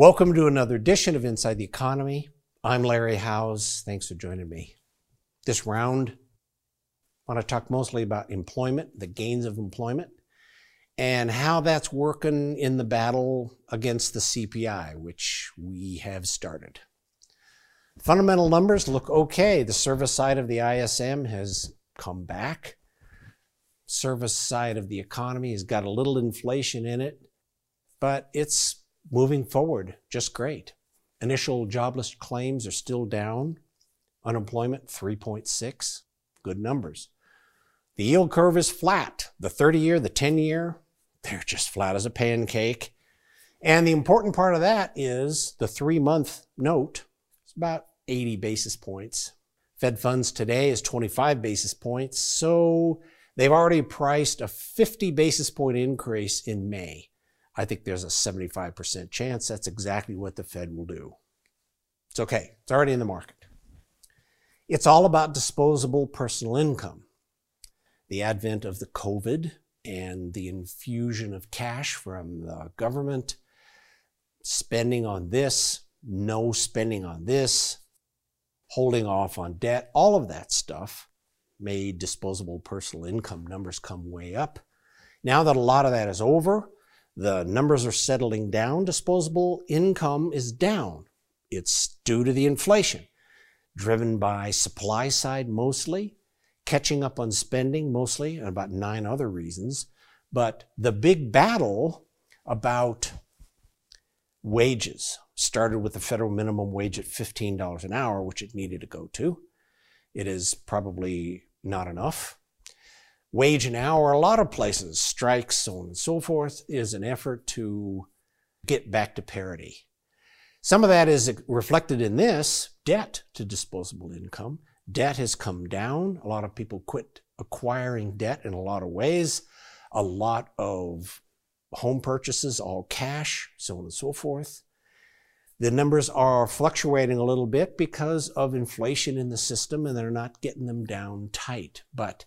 Welcome to another edition of Inside the Economy. I'm Larry Howes. Thanks for joining me. This round, I want to talk mostly about employment, the gains of employment, and how that's working in the battle against the CPI, which we have started. Fundamental numbers look okay. The service side of the ISM has come back. Service side of the economy has got a little inflation in it, but it's moving forward just great. Initial jobless claims are still down. Unemployment 3.6, good numbers. The yield curve is flat. The 30 year, the 10 year, they're just flat as a pancake. And the important part of that is the three month note. It's about 80 basis points. Fed funds today is 25 basis points. So they've already priced a 50 basis point increase in May. I think there's a 75% chance that's exactly what the Fed will do. It's okay. It's already in the market. It's all about disposable personal income. The advent of the COVID and the infusion of cash from the government, spending on this, no spending on this, holding off on debt, all of that stuff made disposable personal income numbers come way up. Now that a lot of that is over, the numbers are settling down. Disposable income is down. It's due to the inflation, driven by supply side mostly, catching up on spending mostly, and about nine other reasons. But the big battle about wages started with the federal minimum wage at $15 an hour, which it needed to go to. It is probably not enough wage an hour, a lot of places, strikes, so on and so forth, is an effort to get back to parity. Some of that is reflected in this debt to disposable income. Debt has come down. A lot of people quit acquiring debt in a lot of ways. A lot of home purchases, all cash, so on and so forth. The numbers are fluctuating a little bit because of inflation in the system and they're not getting them down tight. But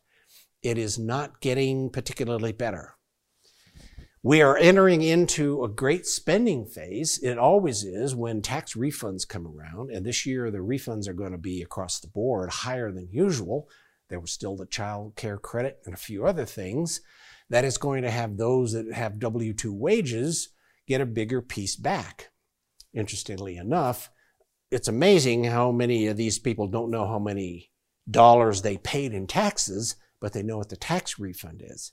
it is not getting particularly better. We are entering into a great spending phase. It always is when tax refunds come around. And this year, the refunds are going to be across the board higher than usual. There was still the child care credit and a few other things. That is going to have those that have W 2 wages get a bigger piece back. Interestingly enough, it's amazing how many of these people don't know how many dollars they paid in taxes but they know what the tax refund is.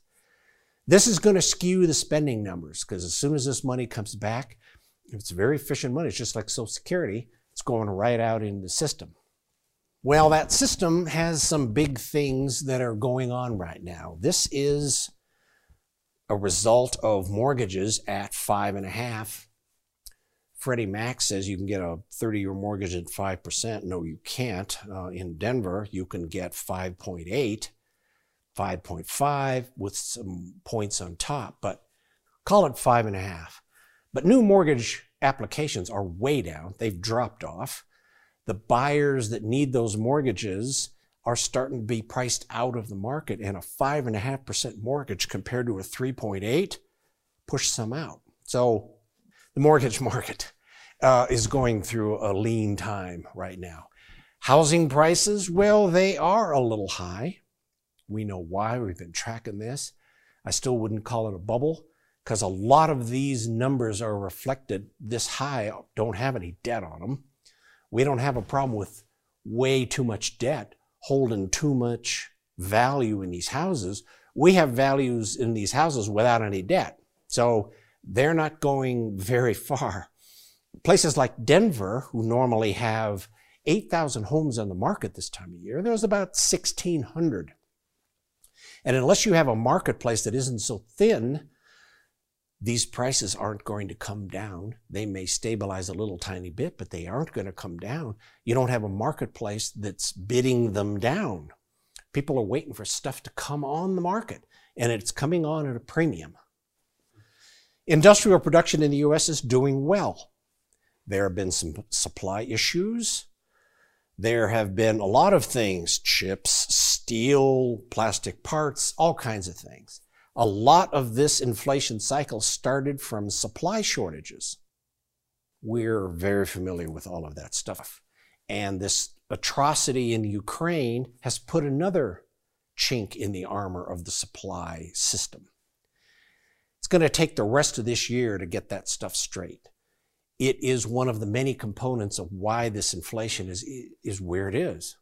This is going to skew the spending numbers because as soon as this money comes back, if it's very efficient money, it's just like Social Security, it's going right out in the system. Well, that system has some big things that are going on right now. This is a result of mortgages at five and a half. Freddie Mac says you can get a 30 year mortgage at 5%. No, you can't. Uh, in Denver, you can get 5.8. 5.5 with some points on top, but call it five and a half. But new mortgage applications are way down. They've dropped off. The buyers that need those mortgages are starting to be priced out of the market, and a five and a half percent mortgage compared to a 3.8 push some out. So the mortgage market uh, is going through a lean time right now. Housing prices, well, they are a little high. We know why. We've been tracking this. I still wouldn't call it a bubble because a lot of these numbers are reflected this high, don't have any debt on them. We don't have a problem with way too much debt holding too much value in these houses. We have values in these houses without any debt. So they're not going very far. Places like Denver, who normally have 8,000 homes on the market this time of year, there's about 1,600 and unless you have a marketplace that isn't so thin, these prices aren't going to come down. They may stabilize a little tiny bit, but they aren't going to come down. You don't have a marketplace that's bidding them down. People are waiting for stuff to come on the market, and it's coming on at a premium. Industrial production in the US is doing well. There have been some supply issues. There have been a lot of things, chips, steel, plastic parts, all kinds of things. A lot of this inflation cycle started from supply shortages. We're very familiar with all of that stuff. And this atrocity in Ukraine has put another chink in the armor of the supply system. It's going to take the rest of this year to get that stuff straight. It is one of the many components of why this inflation is, is where it is.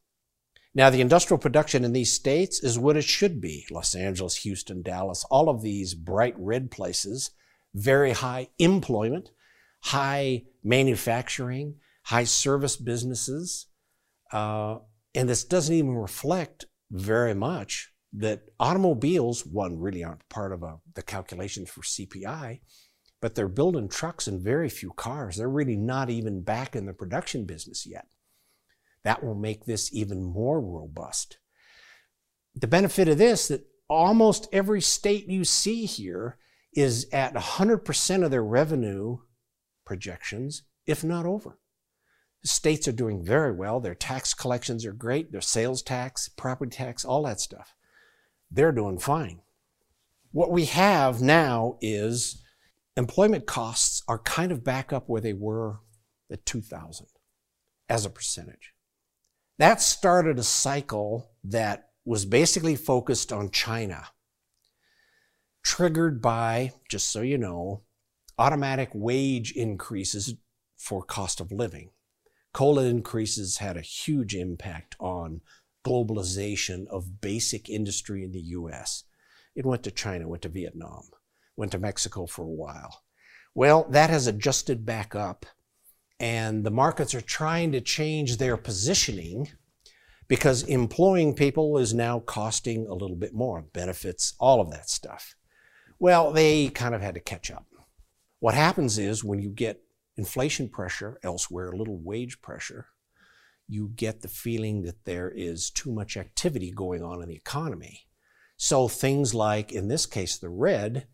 Now, the industrial production in these states is what it should be. Los Angeles, Houston, Dallas, all of these bright red places, very high employment, high manufacturing, high service businesses. Uh, and this doesn't even reflect very much that automobiles, one, really aren't part of a, the calculations for CPI, but they're building trucks and very few cars. They're really not even back in the production business yet. That will make this even more robust. The benefit of this that almost every state you see here is at 100% of their revenue projections, if not over. The states are doing very well. Their tax collections are great. Their sales tax, property tax, all that stuff. They're doing fine. What we have now is employment costs are kind of back up where they were at 2000 as a percentage. That started a cycle that was basically focused on China, triggered by, just so you know, automatic wage increases for cost of living. COLA increases had a huge impact on globalization of basic industry in the US. It went to China, went to Vietnam, went to Mexico for a while. Well, that has adjusted back up, and the markets are trying to change their positioning because employing people is now costing a little bit more, benefits, all of that stuff. Well, they kind of had to catch up. What happens is when you get inflation pressure elsewhere, a little wage pressure, you get the feeling that there is too much activity going on in the economy. So things like, in this case, the red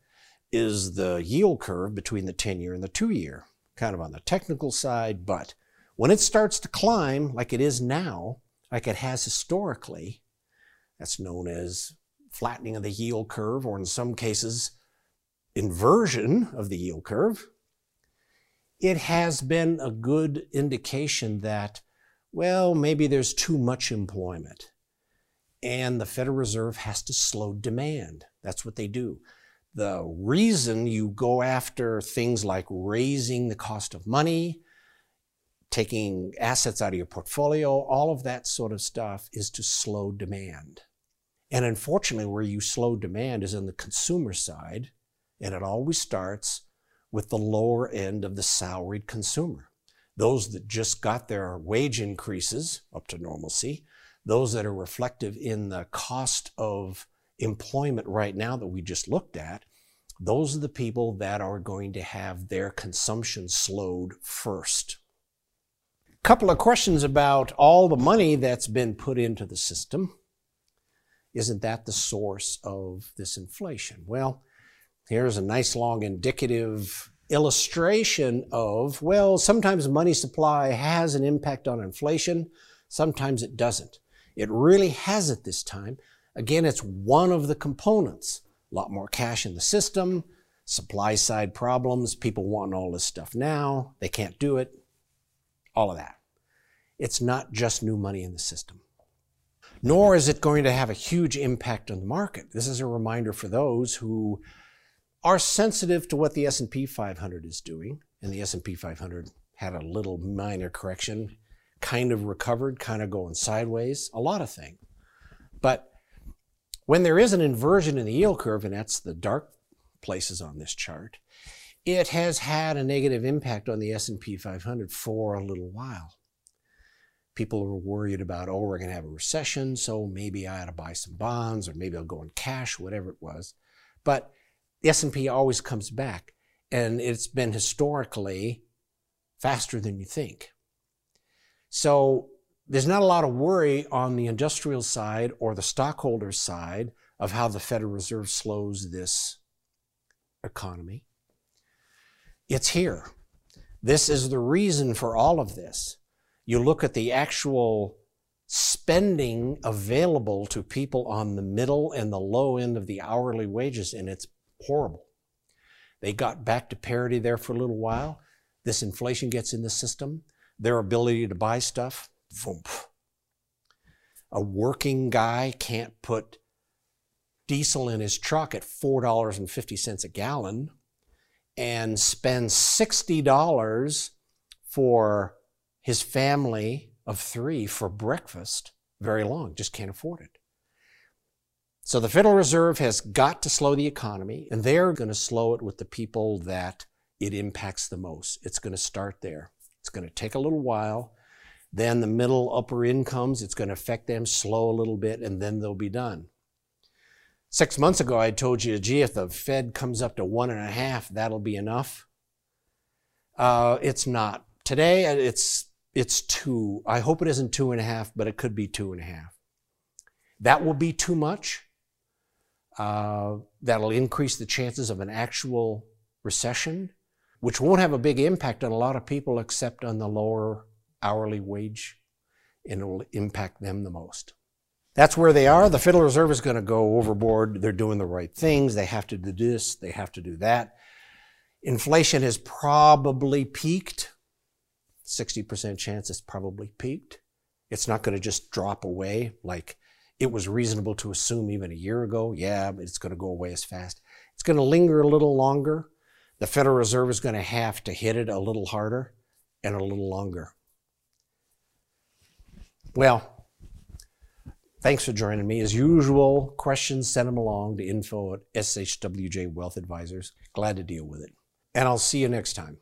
is the yield curve between the 10 year and the two year, kind of on the technical side. But when it starts to climb like it is now, like it has historically, that's known as flattening of the yield curve, or in some cases, inversion of the yield curve, it has been a good indication that, well, maybe there's too much employment. And the Federal Reserve has to slow demand. That's what they do. The reason you go after things like raising the cost of money, taking assets out of your portfolio, all of that sort of stuff is to slow demand. And unfortunately, where you slow demand is in the consumer side, and it always starts with the lower end of the salaried consumer. Those that just got their wage increases up to normalcy, those that are reflective in the cost of employment right now that we just looked at, those are the people that are going to have their consumption slowed first. Couple of questions about all the money that's been put into the system. Isn't that the source of this inflation? Well, Here's a nice long indicative illustration of, well, sometimes money supply has an impact on inflation, sometimes it doesn't. It really has it this time. Again, it's one of the components. A lot more cash in the system, supply side problems, people wanting all this stuff now, they can't do it, all of that. It's not just new money in the system. Nor is it going to have a huge impact on the market. This is a reminder for those who are sensitive to what the S&P 500 is doing, and the S&P 500 had a little minor correction, kind of recovered, kind of going sideways, a lot of things. But when there is an inversion in the yield curve, and that's the dark places on this chart, it has had a negative impact on the S&P 500 for a little while. People were worried about, oh, we're going to have a recession, so maybe I ought to buy some bonds, or maybe I'll go in cash, whatever it was. But the S&P always comes back and it's been historically faster than you think. So there's not a lot of worry on the industrial side or the stockholder side of how the Federal Reserve slows this economy. It's here. This is the reason for all of this. You look at the actual spending available to people on the middle and the low end of the hourly wages, and it's horrible. They got back to parity there for a little while. this inflation gets in the system, their ability to buy stuff, A working guy can't put diesel in his truck at $4.50 a gallon and spend $60 for his family of three for breakfast very long, just can't afford it. So the Federal Reserve has got to slow the economy, and they're going to slow it with the people that it impacts the most. It's going to start there. It's going to take a little while. Then the middle upper incomes, it's going to affect them slow a little bit, and then they'll be done. Six months ago, I told you, gee, if the Fed comes up to one and a half, that'll be enough. Uh, it's not. Today, it's it's two. I hope it isn't two and a half, but it could be two and a half. That will be too much. Uh, that'll increase the chances of an actual recession, which won't have a big impact on a lot of people except on the lower hourly wage, and it will impact them the most. That's where they are. The Federal Reserve is going to go overboard. They're doing the right things. They have to do this, they have to do that. Inflation has probably peaked. 60% chance it's probably peaked. It's not going to just drop away like it was reasonable to assume even a year ago. Yeah, it's going to go away as fast. It's going to linger a little longer. The Federal Reserve is going to have to hit it a little harder and a little longer. Well, thanks for joining me. As usual, questions, send them along to info at SHWJ Wealth Advisors. Glad to deal with it. And I'll see you next time.